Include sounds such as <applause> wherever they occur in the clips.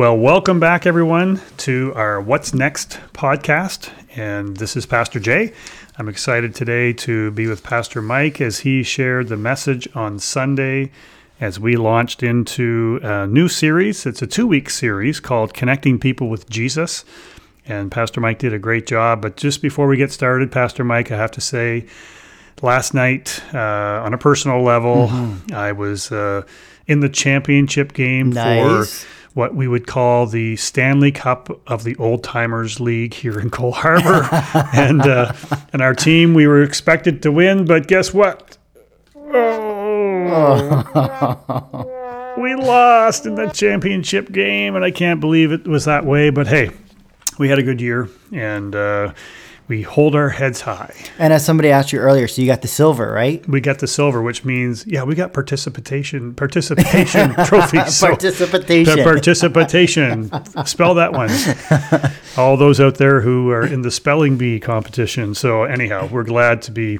Well, welcome back, everyone, to our What's Next podcast. And this is Pastor Jay. I'm excited today to be with Pastor Mike as he shared the message on Sunday as we launched into a new series. It's a two week series called Connecting People with Jesus. And Pastor Mike did a great job. But just before we get started, Pastor Mike, I have to say, last night, uh, on a personal level, mm-hmm. I was uh, in the championship game nice. for what we would call the Stanley Cup of the Old Timers League here in Cole Harbor, <laughs> and uh, and our team we were expected to win, but guess what? Oh, <laughs> we lost in the championship game, and I can't believe it was that way. But hey, we had a good year, and. Uh, we hold our heads high. And as somebody asked you earlier, so you got the silver, right? We got the silver, which means yeah, we got participation participation <laughs> trophies. So participation. participation. Spell that one. <laughs> All those out there who are in the spelling bee competition. So anyhow, we're glad to be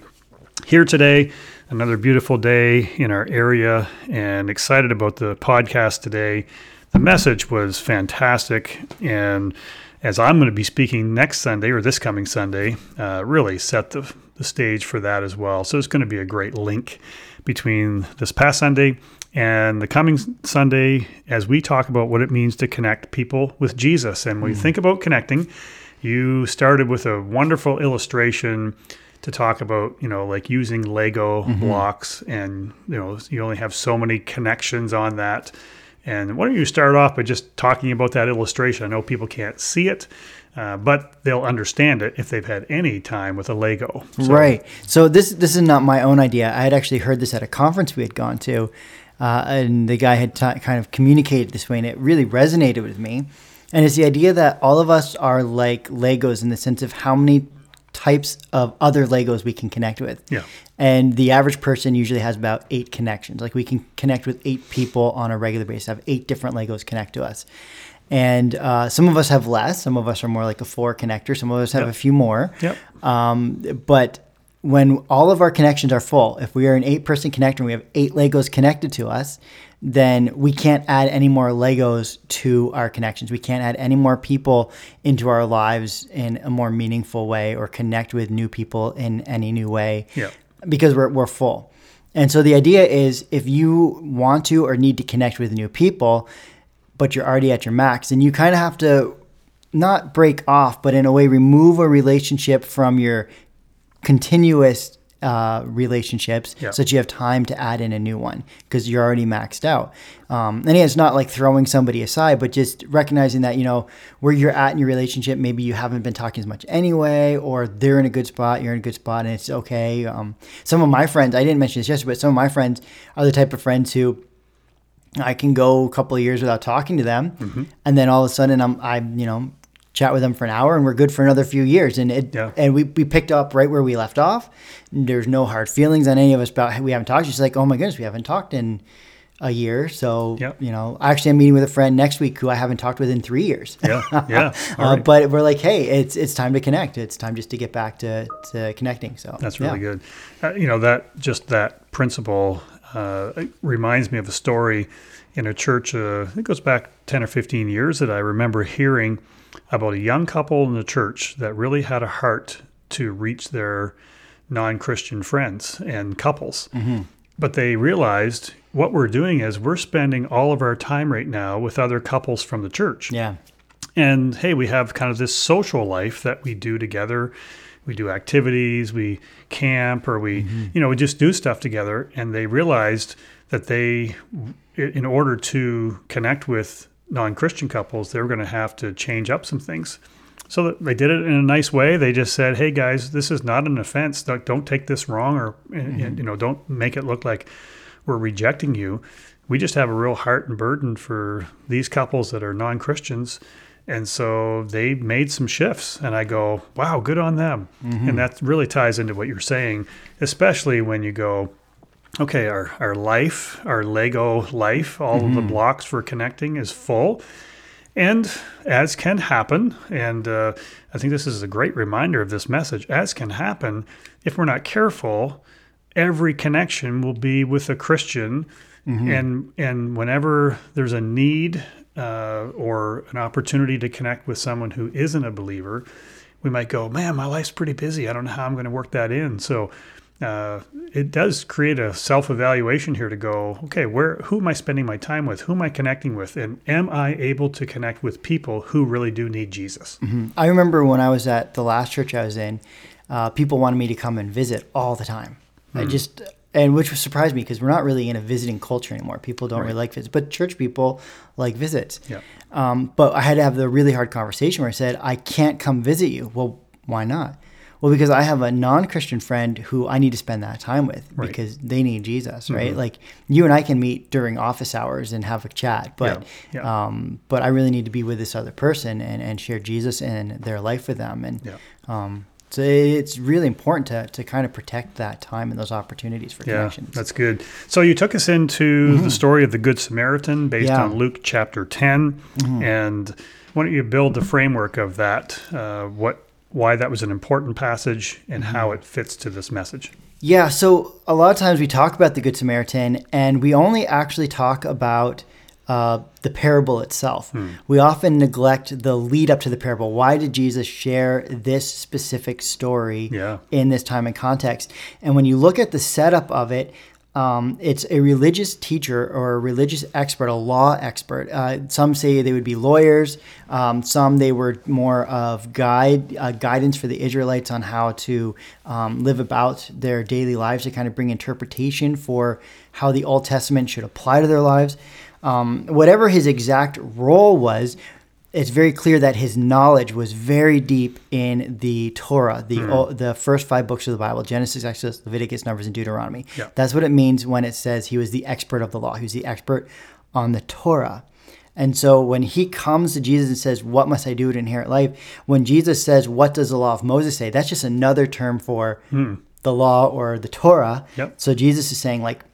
here today. Another beautiful day in our area, and excited about the podcast today. The message was fantastic, and as I'm going to be speaking next Sunday or this coming Sunday, uh, really set the, the stage for that as well. So it's going to be a great link between this past Sunday and the coming Sunday as we talk about what it means to connect people with Jesus. And when mm. you think about connecting, you started with a wonderful illustration to talk about, you know, like using Lego mm-hmm. blocks and, you know, you only have so many connections on that and why don't you start off by just talking about that illustration? I know people can't see it, uh, but they'll understand it if they've had any time with a Lego. So. Right. So this this is not my own idea. I had actually heard this at a conference we had gone to, uh, and the guy had kind of communicated this way, and it really resonated with me. And it's the idea that all of us are like Legos in the sense of how many types of other Legos we can connect with. Yeah. And the average person usually has about eight connections. Like we can connect with eight people on a regular basis, have eight different Legos connect to us. And uh, some of us have less. Some of us are more like a four connector. Some of us have yep. a few more. Yep. Um, but when all of our connections are full, if we are an eight person connector and we have eight Legos connected to us, then we can't add any more Legos to our connections. We can't add any more people into our lives in a more meaningful way or connect with new people in any new way yeah. because we're, we're full. And so the idea is if you want to or need to connect with new people, but you're already at your max, then you kind of have to not break off, but in a way remove a relationship from your continuous uh, relationships so that you have time to add in a new one because you're already maxed out. Um, and again, it's not like throwing somebody aside, but just recognizing that, you know, where you're at in your relationship, maybe you haven't been talking as much anyway, or they're in a good spot, you're in a good spot, and it's okay. Um, some of my friends, I didn't mention this yesterday, but some of my friends are the type of friends who I can go a couple of years without talking to them, mm-hmm. and then all of a sudden I'm, I'm, you know, chat with them for an hour and we're good for another few years. And it, yeah. and we, we picked up right where we left off. There's no hard feelings on any of us about we haven't talked. She's like, oh my goodness, we haven't talked in a year. So, yep. you know, actually I'm meeting with a friend next week who I haven't talked with in three years. Yeah. <laughs> Yeah. uh, but we're like, Hey, it's, it's time to connect. It's time just to get back to, to connecting. So that's really yeah. good. Uh, you know, that just that principle, uh, reminds me of a story in a church. Uh, it goes back 10 or 15 years that I remember hearing, about a young couple in the church that really had a heart to reach their non Christian friends and couples. Mm-hmm. But they realized what we're doing is we're spending all of our time right now with other couples from the church. Yeah. And hey, we have kind of this social life that we do together. We do activities, we camp, or we, mm-hmm. you know, we just do stuff together. And they realized that they, in order to connect with non-Christian couples, they were going to have to change up some things. So they did it in a nice way. They just said, "Hey guys, this is not an offense. Don't, don't take this wrong, or mm-hmm. you know, don't make it look like we're rejecting you. We just have a real heart and burden for these couples that are non-Christians." And so they made some shifts, and I go, "Wow, good on them." Mm-hmm. And that really ties into what you're saying, especially when you go, okay, our, our life, our Lego life, all mm-hmm. of the mm-hmm. blocks for connecting is full. And as can happen, and uh, I think this is a great reminder of this message, as can happen, if we're not careful, every connection will be with a Christian. Mm-hmm. And, and whenever there's a need uh, or an opportunity to connect with someone who isn't a believer, we might go, man, my life's pretty busy. I don't know how I'm going to work that in. So uh, it does create a self-evaluation here to go, okay, where who am I spending my time with? Who am I connecting with? And am I able to connect with people who really do need Jesus? Mm-hmm. I remember when I was at the last church I was in, uh, people wanted me to come and visit all the time. I just and which surprised me because we're not really in a visiting culture anymore. People don't Right. really like visits, but church people like visits. Yeah. Um, but I had to have the really hard conversation where I said, I can't come visit you. Well, why not? Well, because I have a non Christian friend who I need to spend that time with Right. because they need Jesus, right? Like you and I can meet during office hours and have a chat, but Yeah. Yeah. Um, but I really need to be with this other person and, and share Jesus and their life with them. And Yeah. um, so it's really important to, to kind of protect that time and those opportunities for Yeah, connections. that's good. So you took us into the story of the Good Samaritan based Yeah. on Luke chapter 10. And why don't you build the framework of that? Uh, what, why that was an important passage and how it fits to this message? Yeah, so a lot of times we talk about the Good Samaritan and we only actually talk about uh, the parable itself. We often neglect the lead up to the parable. Why did Jesus share this specific story Yeah. in this time and context? And when you look at the setup of it, um, it's a religious teacher or a religious expert, a law expert. Uh, some say they would be lawyers. Um, some they were more of guide uh, guidance for the Israelites on how to um, live about their daily lives to kind of bring interpretation for how the Old Testament should apply to their lives. Um, whatever his exact role was, it's very clear that his knowledge was very deep in the Torah, the hmm. o- the first five books of the Bible: Genesis, Exodus, Leviticus, Numbers, and Deuteronomy. Yeah. That's what it means when it says he was the expert of the law. He was the expert on the Torah. And so when he comes to Jesus and says, What must I do to inherit life? When Jesus says, What does the law of Moses say? That's just another term for hmm. the law or the Torah. Yep. So Jesus is saying, like,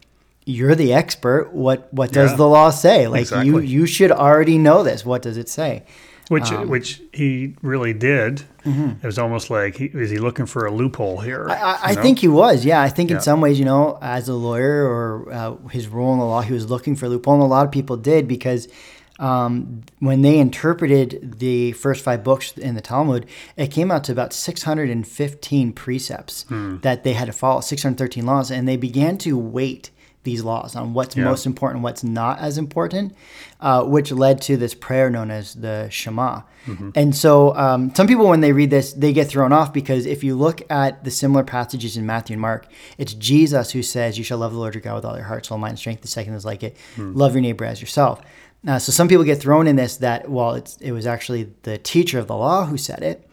you're the expert. What what does Yeah. the law say? Like you Exactly. you should already know this. What does it say? Which, which he really did. It was almost like, he, is he looking for a loophole here? I, I you know? think he was. Yeah, I think Yeah. in some ways, you know, as a lawyer or uh, his role in the law, he was looking for a loophole, and a lot of people did because um, when they interpreted the first five books in the Talmud, it came out to about 615 precepts Hmm. that they had to follow, 613 laws, and they began to weight these laws on what's Yeah. most important, what's not as important, uh, which led to this prayer known as the Shema. And so, um, some people, when they read this, they get thrown off because if you look at the similar passages in Matthew and Mark, it's Jesus who says, "You shall love the Lord your God with all your heart, soul, mind, and strength." The second is like it, love your neighbor as yourself. Uh, so some people get thrown in this that well, it's it was actually the teacher of the law who said it.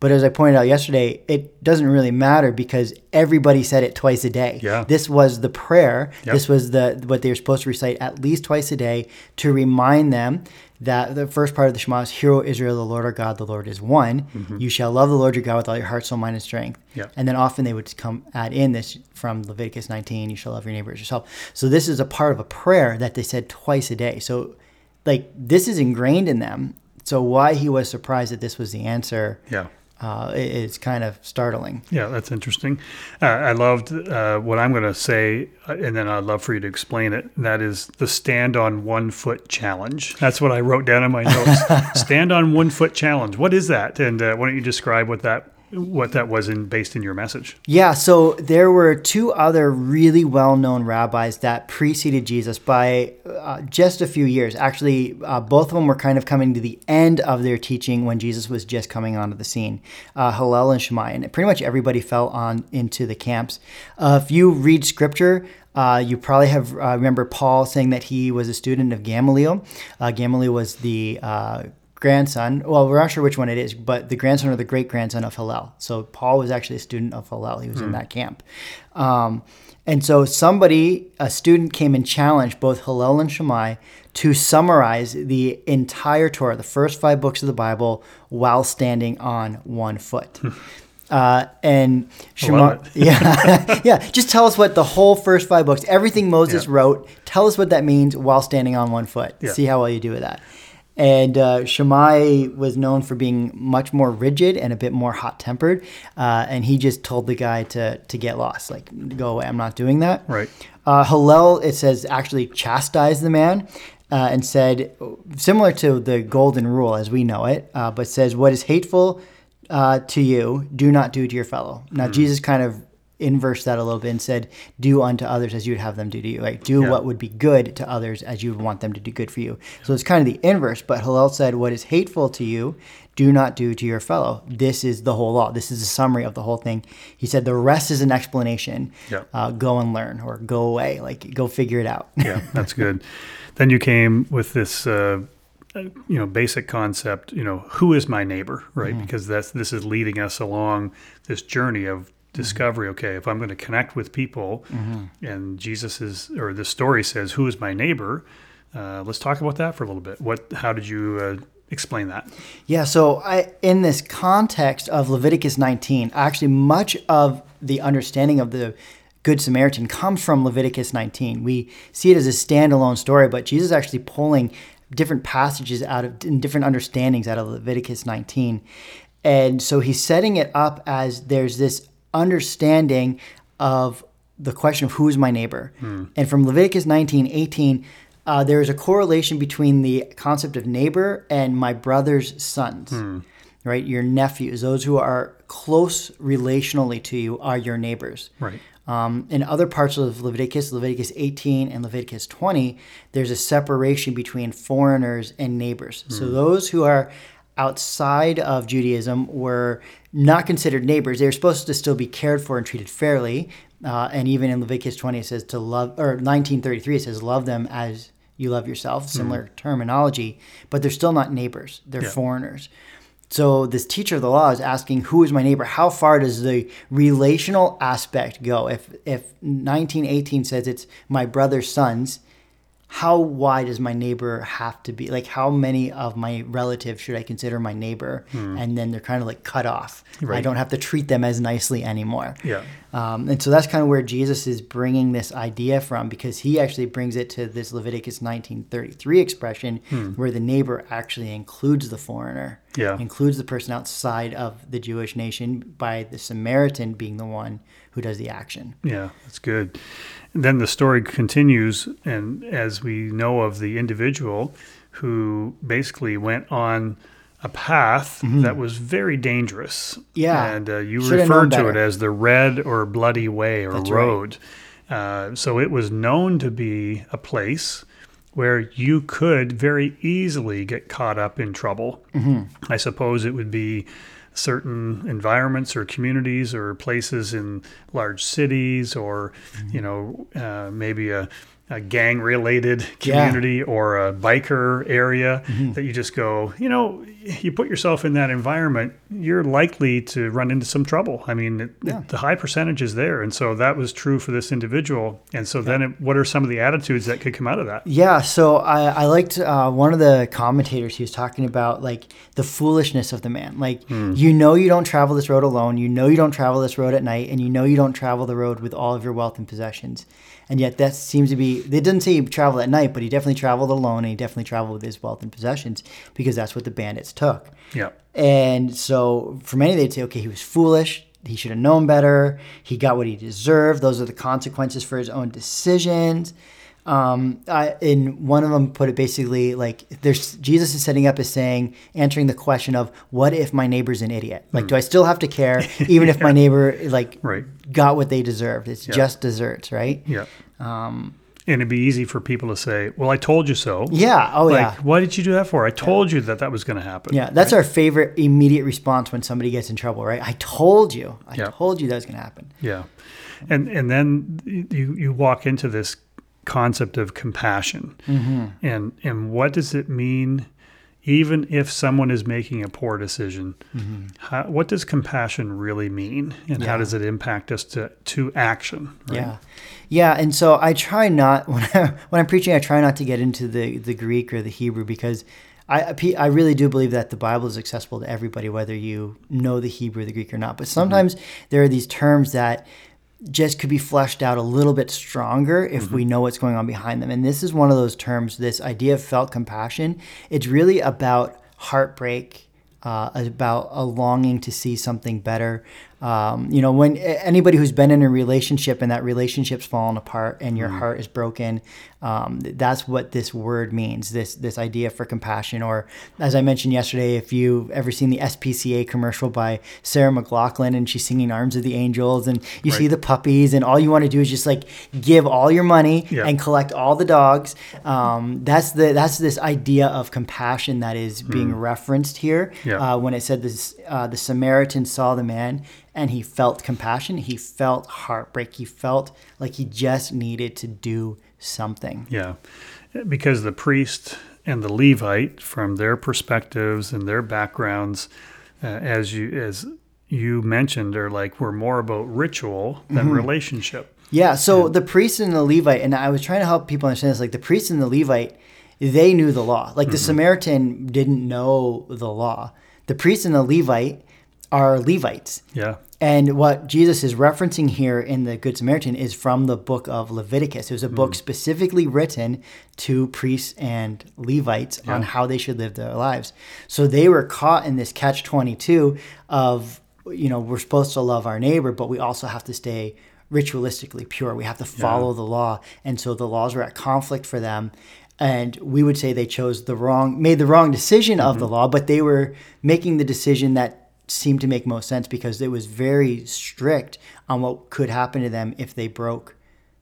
But as I pointed out yesterday, it doesn't really matter because everybody said it twice a day. Yeah. This was the prayer. Yep. This was the what they were supposed to recite at least twice a day to remind them that the first part of the Shema is Hear, O Israel, the Lord our God, the Lord is one. You shall love the Lord your God with all your heart, soul, mind, and strength. Mm-hmm. Yeah. And then often they would come add in this from Leviticus 19, you shall love your neighbor as yourself. So this is a part of a prayer that they said twice a day. So like this is ingrained in them. So why he was surprised that this was the answer Yeah. Uh, i- is kind of startling. Yeah, that's interesting. Uh, I loved uh, what I'm going to say, uh, and then I'd love for you to explain it. That is the stand on one foot challenge. That's what I wrote down in my notes. <laughs> stand on one foot challenge. What is that? And uh, why don't you describe what that what that was in based in your message? Yeah, so there were two other really well known rabbis that preceded Jesus by uh, just a few years. Actually, uh, both of them were kind of coming to the end of their teaching when Jesus was just coming onto the scene uh, Hillel and Shammai. And pretty much everybody fell on into the camps. Uh, if you read scripture, uh, you probably have uh, remember Paul saying that he was a student of Gamaliel. Uh, Gamaliel was the uh, grandson. Well, we're not sure which one it is, but the grandson or the great grandson of Hillel. So Paul was actually a student of Hillel. He was in that camp. Um, and so somebody, a student, came and challenged both Hillel and Shammai to summarize the entire Torah, the first five books of the Bible, while standing on one foot. Uh, and Shema, yeah, <laughs> <laughs> yeah. Just tell us what the whole first five books, everything Moses Yeah. wrote. Tell us what that means while standing on one foot. Yeah. See how well you do with that. And uh, Shammai was known for being much more rigid and a bit more hot tempered. Uh, and he just told the guy to to get lost, like go away. I'm not doing that. Right. Uh, Hillel, it says, actually chastised the man. uh, and said, similar to the golden rule as we know it, uh, but says, What is hateful uh, to you, do not do to your fellow. Now, Jesus kind of inversed that a little bit and said, Do unto others as you'd have them do to you. Like, do Yeah. what would be good to others as you would want them to do good for you. So it's kind of the inverse. But Hillel said, What is hateful to you, do not do to your fellow. This is the whole law. This is a summary of the whole thing. He said, The rest is an explanation. Yeah. Uh, go and learn or go away. Like, go figure it out. <laughs> yeah, that's good. Then you came with this, uh, uh, you know, basic concept. You know, who is my neighbor, right? Because that's this is leading us along this journey of discovery. Okay, if I'm going to connect with people, and Jesus is, or the story says, "Who is my neighbor?" Uh, let's talk about that for a little bit. What? How did you uh, explain that? Yeah, so I in this context of Leviticus 19, actually much of the understanding of the Good Samaritan comes from Leviticus 19. We see it as a standalone story, but Jesus is actually pulling different passages out of different understandings out of Leviticus 19. And so he's setting it up as there's this understanding of the question of who is my neighbor. And from Leviticus 19, 18, uh, there is a correlation between the concept of neighbor and my brother's sons, right? Your nephews, those who are close relationally to you, are your neighbors. Right. Um, in other parts of Leviticus, Leviticus 18 and Leviticus 20, there's a separation between foreigners and neighbors. So those who are outside of Judaism were not considered neighbors. They were supposed to still be cared for and treated fairly. Uh, and even in Leviticus 20, it says to love, or 1933, it says love them as you love yourself. Similar terminology, but they're still not neighbors. They're Yeah. foreigners. So this teacher of the law is asking, "Who is my neighbor? How far does the relational aspect go? If if 1918 says it's my brother's sons, how wide does my neighbor have to be? Like, how many of my relatives should I consider my neighbor? And then they're kind of like cut off. Right. I don't have to treat them as nicely anymore. Yeah. Um, and so that's kind of where Jesus is bringing this idea from because he actually brings it to this Leviticus 1933 expression where the neighbor actually includes the foreigner, Yeah. includes the person outside of the Jewish nation by the Samaritan being the one who does the action. Yeah, that's good. And then the story continues, and as we know of the individual who basically went on a path that was very dangerous. Mm-hmm. Yeah. And uh, you Should referred to it as the red or bloody way or That's right. road. Uh, so it was known to be a place where you could very easily get caught up in trouble. Mm-hmm. I suppose it would be certain environments or communities or places in large cities or, Mm-hmm. you know, uh, maybe a, a gang related Yeah. Mm-hmm. community or a biker area that you just go, you know, you put yourself in that environment, you're likely to run into some trouble. I mean, it, Yeah. the high percentage is there. And so that was true for this individual. And so then it, what are some of the attitudes that could come out of that? Yeah, so I, I liked uh, one of the commentators. He was talking about like the foolishness of the man. Like you know you don't travel this road alone. You know you don't travel this road at night, and you know you don't travel the road with all of your wealth and possessions. And yet that seems to be. They didn't say he traveled at night, but he definitely traveled alone, and he definitely traveled with his wealth and possessions because that's what the bandits took. Yeah. And so for many, they'd say, okay, he was foolish. He should have known better. He got what he deserved. Those are the consequences for his own decisions. Um, I, and one of them put it basically like there's Jesus is setting up as saying, answering the question of what if my neighbor's an idiot? Like, do I still have to care <laughs> even if my neighbor like Right. got what they deserved? It's just desserts, right? Yeah. Um, and it'd be easy for people to say, well, I told you so. Yeah. Oh, like, yeah. why did you do that for? I told you that that was going to happen. Yeah, that's our favorite immediate response when somebody gets in trouble, right? I told you. I Yeah. told you that was going to happen. Yeah. And and then you you walk into this concept of compassion. Mm-hmm. And and what does it mean even if someone is making a poor decision? How, what does compassion really mean and Mm-hmm. Yeah. how does it impact us to to action? right? Yeah, yeah, and so I try not <laughs> when I, when I'm preaching, I try not to get into the the Greek or the Hebrew because I I really do believe that the Bible is accessible to everybody, whether you know the Hebrew, or the Greek, or not. But sometimes there are these terms that just could be fleshed out a little bit stronger if we mm-hmm. know what's going on behind them. And this is one of those terms. This idea of felt compassion. It's really about heartbreak uh, about a longing to see something better, Um, you know, when anybody who's been in a relationship and that relationship's fallen apart and your heart is broken, um, that's what this word means. This this idea for compassion, or as I mentioned yesterday, if you've ever seen the SPCA commercial by Sarah McLachlan and she's singing "Arms of the Angels" and you Right. see the puppies, and all you want to do is just like give all your money Yeah. and collect all the dogs. Um, that's the that's this idea of compassion that is being referenced here. Hmm. Yeah. Uh, when it said this, uh, the Samaritan saw the man and he felt compassion. He felt heartbreak. He felt like he just needed to do something. Yeah, because the priest and the Levite, from their perspectives and their backgrounds, uh, as you as you mentioned, are like we're more about ritual than Mm-hmm. relationship. Yeah. So the priest and the Levite, and I was trying to help people understand this. Like the priest and the Levite, they knew the law. Like the mm-hmm. Samaritan didn't know the law. The priest and the Levite are Levites. Yeah, And what Jesus is referencing here in the Good Samaritan is from the book of Leviticus. It was a mm. book specifically written to priests and Levites on how they should live their lives. So they were caught in this catch 22 of, you know, we're supposed to love our neighbor, but we also have to stay ritualistically pure. We have to follow the law. And so the laws were at conflict for them. And we would say they chose the wrong, made the wrong decision of the law, but they were making the decision that seemed to make most sense because it was very strict on what could happen to them if they broke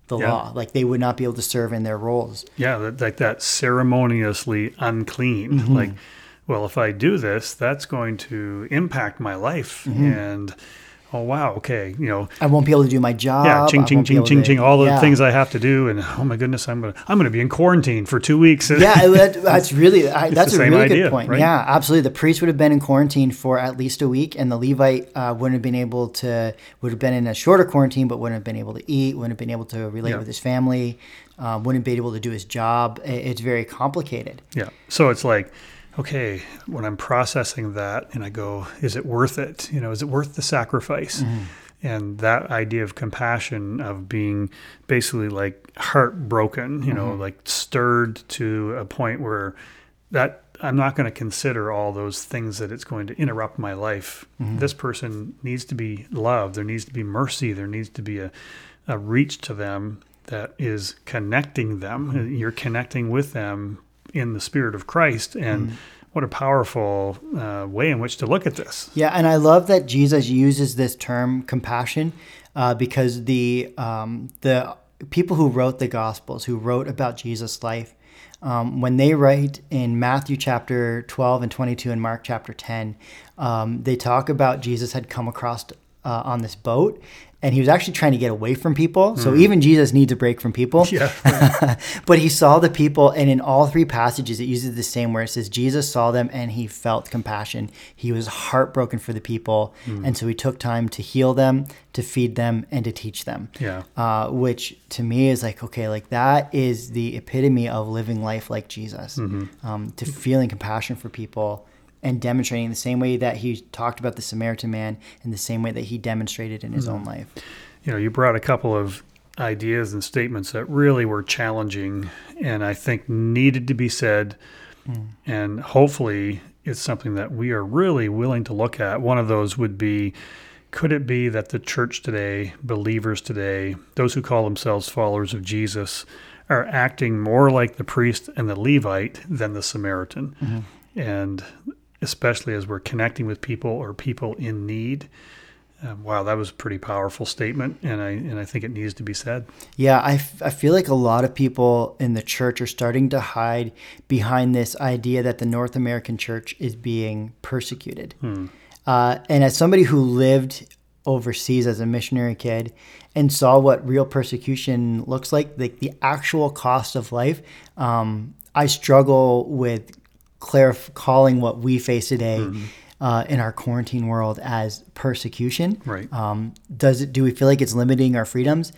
the Yeah. law. Like they would not be able to serve in their roles. yeah, that, like that ceremoniously unclean. Mm-hmm. Like, well, if I do this, that's going to impact my life. Mm-hmm. And oh wow, okay, you know, I won't be able to do my job. yeah, ching ching ching ching ching, all the things I have to do, and oh my goodness, I'm gonna I'm gonna be in quarantine for two weeks. <laughs> yeah, that, that's really I, that's the a same really idea, good point. right? Yeah, absolutely. The priest would have been in quarantine for at least a week, and the Levite uh, wouldn't have been able to would have been in a shorter quarantine, but wouldn't have been able to eat, wouldn't have been able to relate Yeah. with his family, uh, wouldn't be able to do his job. It's very complicated. Yeah. So it's like, okay, when I'm processing that and I go, is it worth it? You know, is it worth the sacrifice? Mm-hmm. And that idea of compassion, of being basically like heartbroken, you know, mm-hmm. like stirred to a point where that I'm not going to consider all those things that it's going to interrupt my life. Mm-hmm. This person needs to be loved. There needs to be mercy. There needs to be a, a reach to them that is connecting them. You're connecting with them in the spirit of Christ. And what a powerful uh, way in which to look at this. Yeah, and I love that Jesus uses this term compassion uh, because the um, the people who wrote the Gospels, who wrote about Jesus' life, um, when they write in Matthew chapter 12 and 22 and Mark chapter 10, um, they talk about Jesus had come across uh, on this boat and he was actually trying to get away from people. So even Jesus needs a break from people. <laughs> Yeah. <laughs> but he saw the people, and in all three passages, it uses the same where it says Jesus saw them and he felt compassion. He was heartbroken for the people, and so he took time to heal them, to feed them, and to teach them. Yeah. Uh, which to me is like, okay, like that is the epitome of living life like Jesus, um, to feeling compassion for people. And demonstrating the same way that he talked about the Samaritan man, in the same way that he demonstrated in his hmm. own life. you know, you brought a couple of ideas and statements that really were challenging and I think needed to be said. Hmm. And hopefully it's something that we are really willing to look at. One of those would be could it be that the church today, believers today, those who call themselves followers of Jesus, are acting more like the priest and the Levite than the Samaritan? Mm-hmm. And especially as we're connecting with people or people in need. Uh, wow, that was a pretty powerful statement, and I and I think it needs to be said. Yeah, I, f- I feel like a lot of people in the church are starting to hide behind this idea that the North American church is being persecuted. Uh, and as somebody who lived overseas as a missionary kid and saw what real persecution looks like, like the actual cost of life, um, I struggle with clarif- calling what we face today. Uh, in our quarantine world as persecution, Right. um, does it? Do we feel like it's limiting our freedoms?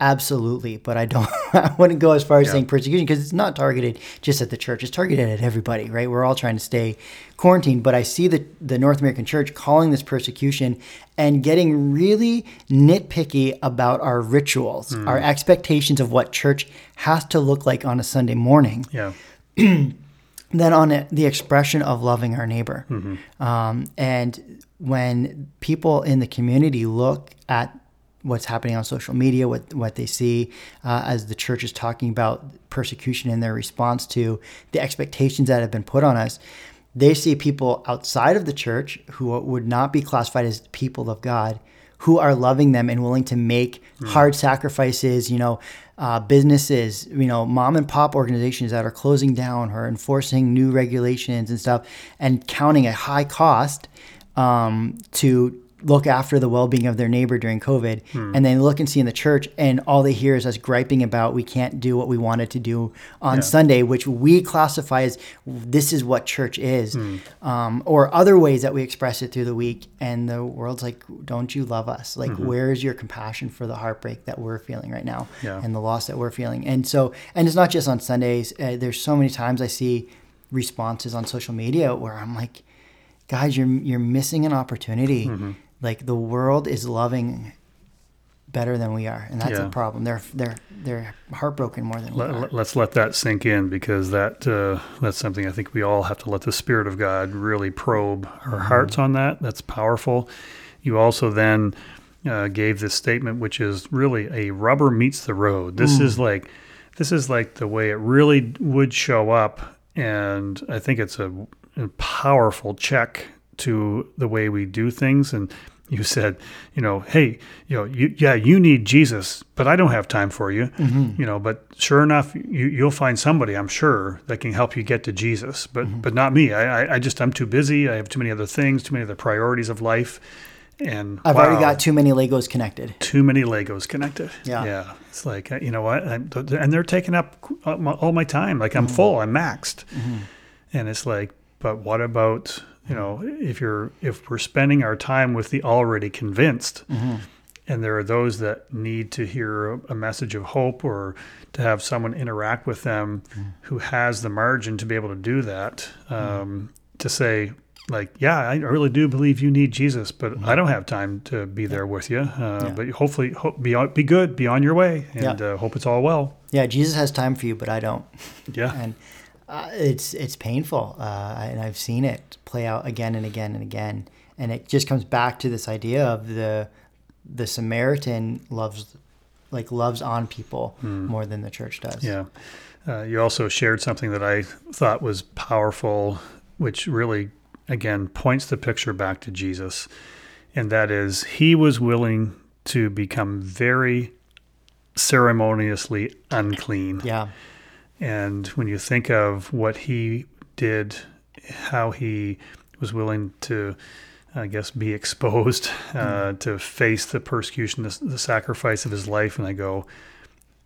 Absolutely, but I don't. <laughs> I wouldn't go as far as Yeah. saying persecution because it's not targeted just at the church. It's targeted at everybody, right? We're all trying to stay quarantined. But I see the the North American church calling this persecution and getting really nitpicky about our rituals, our expectations of what church has to look like on a Sunday morning Yeah, <clears throat> then on it, the expression of loving our neighbor. Um, and when people in the community look at what's happening on social media, what what they see uh, as the church is talking about persecution in their response to the expectations that have been put on us, they see people outside of the church who would not be classified as people of God, who are loving them and willing to make mm. hard sacrifices. You know, uh, businesses, you know, mom and pop organizations that are closing down or enforcing new regulations and stuff, and counting a high cost um, to look after the well-being of their neighbor during COVID, hmm. and then look and see in the church, and all they hear is us griping about we can't do what we wanted to do on yeah. Sunday, which we classify as this is what church is, hmm. um, or other ways that we express it through the week. And the world's like, don't you love us? Like, mm-hmm. where is your compassion for the heartbreak that we're feeling right now, yeah. and the loss that we're feeling? And so, and it's not just on Sundays. Uh, there's so many times I see responses on social media where I'm like guys, you're you're missing an opportunity. Mm-hmm. Like the world is loving better than we are, and that's yeah. a problem. They're they're they're heartbroken more than we let, are. Let's let that sink in because that uh, that's something I think we all have to let the Spirit of God really probe our mm-hmm. hearts on that. That's powerful. You also then uh, gave this statement, which is really a rubber meets the road. This mm. is like this is like the way it really would show up, and I think it's a a powerful check to the way we do things and you said you know hey you know you, yeah you need jesus but i don't have time for you mm-hmm. you know but sure enough you, you'll find somebody i'm sure that can help you get to jesus but mm-hmm. but not me I, I just i'm too busy i have too many other things too many other priorities of life and I've wow, already got too many Legos connected. Too many Legos connected. Yeah, yeah. It's like you know what, and they're taking up all my time. Like I'm mm-hmm. full, I'm maxed, mm-hmm. and it's like but what about you know if you're if we're spending our time with the already convinced, mm-hmm. and there are those that need to hear a message of hope or to have someone interact with them mm-hmm. who has the margin to be able to do that, um, mm-hmm. to say like, yeah, I really do believe you need Jesus, but mm-hmm. I don't have time to be there with you. Uh, yeah. But hopefully, hope, be be good, be on your way, and yeah. uh, hope it's all well. Yeah, Jesus has time for you, but I don't. Yeah, <laughs> and uh, it's it's painful, uh, and I've seen it play out again and again and again. And it just comes back to this idea of the the Samaritan loves like loves on people mm. more than the church does. Yeah. Uh, you also shared something that I thought was powerful, which really again points the picture back to Jesus, and that is he was willing to become very ceremoniously unclean. Yeah and when you think of what he did, how he was willing to, I guess, be exposed, <laughs> uh, mm. to face the persecution, the, the, sacrifice of his life, and I go,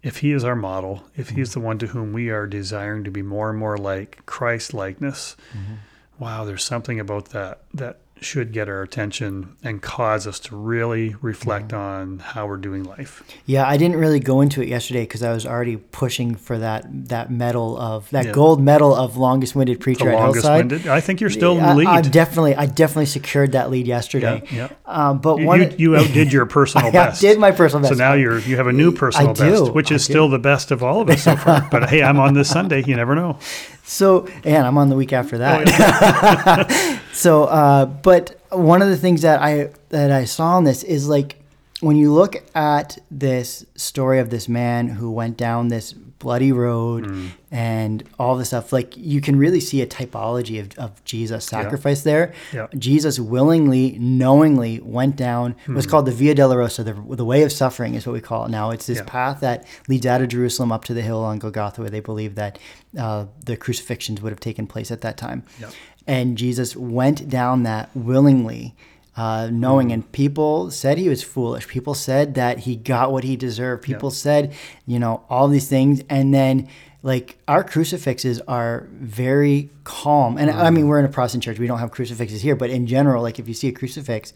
if he is our model, if mm. he's the one to whom we are desiring to be more and more like Christ likeness, mm-hmm. wow, there's something about that that should get our attention and cause us to really reflect yeah. on how we're doing life. Yeah, I didn't really go into it yesterday because I was already pushing for that that medal of that yeah. gold medal of longest winded preacher the at longest Hillside. Winded. I think you're still in the lead. I, I definitely, I definitely secured that lead yesterday. Yeah, yeah. Um, but you, one, you, you outdid your personal <laughs> I best. did my personal best. So now you're you have a new personal best, which is still the best of all of us so far. but hey, I'm on this Sunday. You never know. <laughs> So, and I'm on the week after that. Oh, yeah. <laughs> so, uh, but one of the things that I that I saw in this is like when you look at this story of this man who went down this bloody road mm. and all this stuff, like you can really see a typology of, of Jesus' sacrifice yeah. there. Yeah. Jesus willingly, knowingly went down. Mm. What's called the Via Dolorosa, the, the way of suffering is what we call it now. It's this yeah. path that leads out of Jerusalem up to the hill on Golgotha, where they believe that uh, the crucifixions would have taken place at that time. And Jesus went down that willingly uh, knowing. Mm. And people said he was foolish. People said that he got what he deserved. People yeah. said, you know, all these things. And then, like, our crucifixes are very calm. And mm. I mean, we're in a Protestant church. We don't have crucifixes here. But in general, like, if you see a crucifix,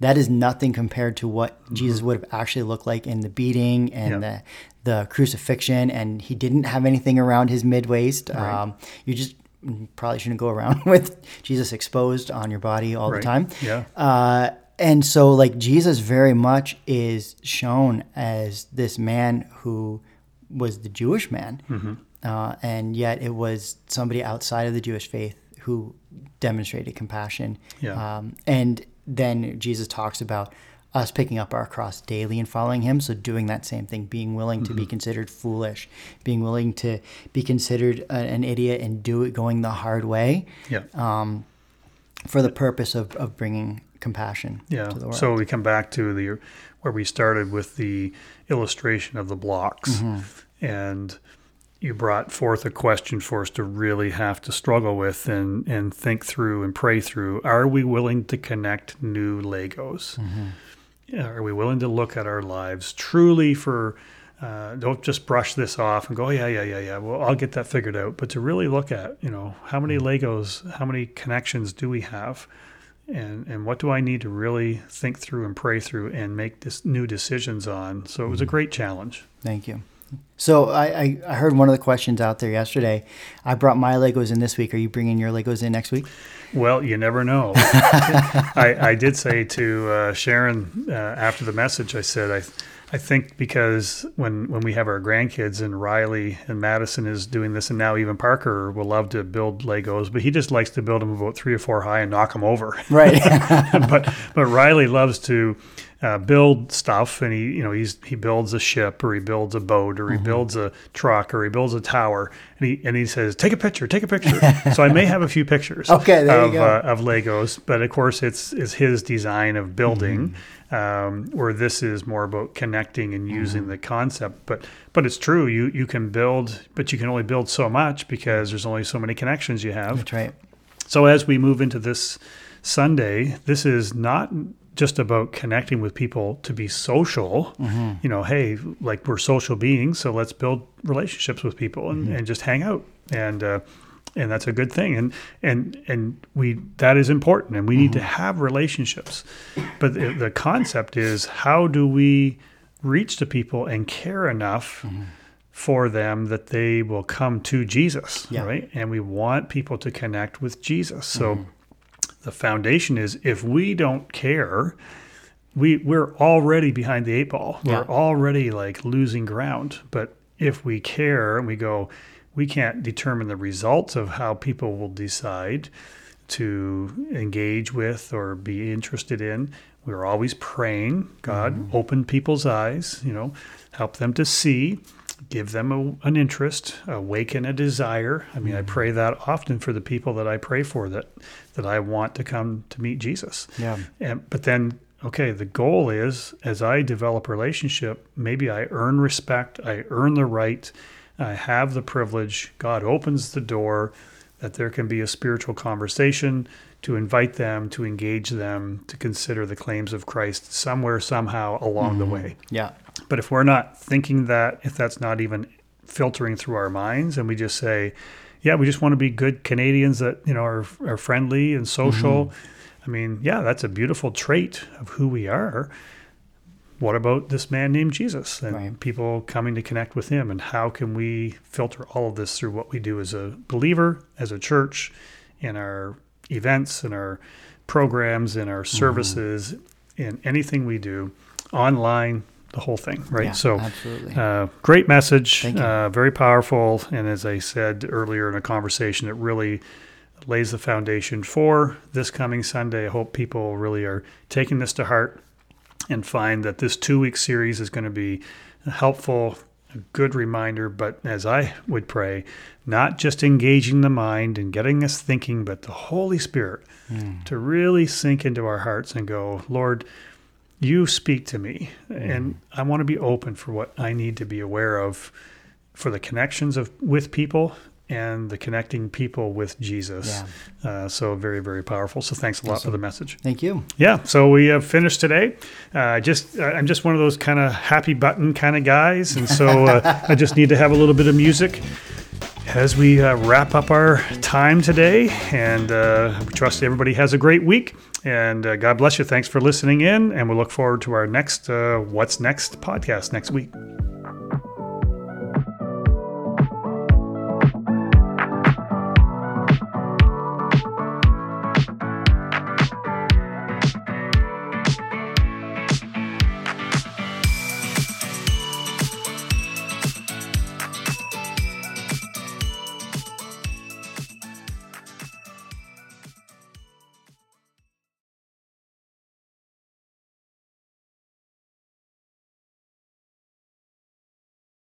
that is nothing compared to what mm-hmm. Jesus would have actually looked like in the beating and yeah. the the crucifixion. And he didn't have anything around his mid waist. Right. Um, you just probably shouldn't go around <laughs> with Jesus exposed on your body all right. the time. Yeah. Uh, and so, like, Jesus very much is shown as this man who was the Jewish man, mm-hmm. uh, and yet it was somebody outside of the Jewish faith who demonstrated compassion. Yeah. Um, and then Jesus talks about us picking up our cross daily and following him. So doing that same thing, being willing to be considered foolish, being willing to be considered a, an idiot and do it going the hard way Yeah. Um, for the purpose of, of bringing compassion Yeah. to the world. So we come back to the where we started with the illustration of the blocks, Mm-hmm. and you brought forth a question for us to really have to struggle with and and think through and pray through. Are we willing to connect new Legos? Mm-hmm. Yeah, Are we willing to look at our lives truly for? Uh, don't just brush this off and go, "Oh, yeah, yeah, yeah, yeah. Well, I'll get that figured out. But to really look at, you know, how many Mm-hmm. Legos, how many connections do we have? and and what do I need to really think through and pray through and make this new decisions on. So it was a great challenge. Thank you. So I, I, I heard one of the questions out there yesterday. I brought my Legos in this week. Are you bringing your Legos in next week? Well, you never know. <laughs> I, I did say to uh, Sharon uh, after the message, I said I. I think because when, when we have our grandkids and Riley and Madison is doing this, and now even Parker will love to build Legos, but he just likes to build them about three or four high and knock them over. Right. <laughs> but but Riley loves to uh, build stuff, and he you know he's he builds a ship or he builds a boat or he builds a truck or he builds a tower, and he and he says take a picture, take a picture. so I may have a few pictures <laughs> Okay, of. Uh, of Legos, but of course it's it's his design of building. Mm-hmm. Um, where this is more about connecting and using Mm-hmm. the concept, but but it's true. You you can build, but you can only build so much because there's only so many connections you have. That's right. So as we move into this Sunday, this is not just about connecting with people to be social. Mm-hmm. You know, hey, like we're social beings, so let's build relationships with people and, mm-hmm. and just hang out. And uh, and that's a good thing. And and and we that is important, and we need to mm-hmm. have relationships. But the, the concept is how do we reach to people and care enough for them that they will come to Jesus, Yeah. right? And we want people to connect with Jesus. So the foundation is if we don't care, we we're already behind the eight ball. Yeah. We're already like losing ground. But if we care and we go, we can't determine the results of how people will decide to engage with or be interested in. We're always praying, God, mm-hmm. open people's eyes, you know, help them to see, give them a, an interest, awaken a desire. I mean, I mm-hmm. pray that often for the people that I pray for that that I want to come to meet Jesus. Yeah. And, but then, okay, the goal is as I develop relationship, maybe I earn respect, I earn the right, I have the privilege. God opens the door that there can be a spiritual conversation to invite them, to engage them, to consider the claims of Christ somewhere, somehow along the mm-hmm. way. Yeah. But if we're not thinking that, if that's not even filtering through our minds, and we just say, yeah, we just want to be good Canadians that, you know, are, are friendly and social. Mm-hmm. I mean, yeah, that's a beautiful trait of who we are. What about this man named Jesus and Right. people coming to connect with him? And how can we filter all of this through what we do as a believer, as a church, in our events, in our programs, in our mm-hmm. services, in anything we do, online, the whole thing, right? Yeah, so, absolutely. uh, great message, Thank you. uh, very powerful. And as I said earlier in a conversation, it really lays the foundation for this coming Sunday. I hope people really are taking this to heart and find that this two week series is going to be helpful, a good reminder. But as I would pray, not just engaging the mind and getting us thinking, but the Holy Spirit to really sink into our hearts and go, Lord, you speak to me, and I want to be open for what I need to be aware of for the connections of with people and the connecting people with Jesus. Uh, so very, very powerful. So thanks a lot for the message. Thank you. Yeah, so we have finished today. Uh, just uh, I'm just one of those kind of happy button kind of guys, and so uh, <laughs> I just need to have a little bit of music as we uh, wrap up our time today. And uh, we trust everybody has a great week. And uh, God bless you. Thanks for listening in, and we look forward to our next uh, What's Next podcast next week.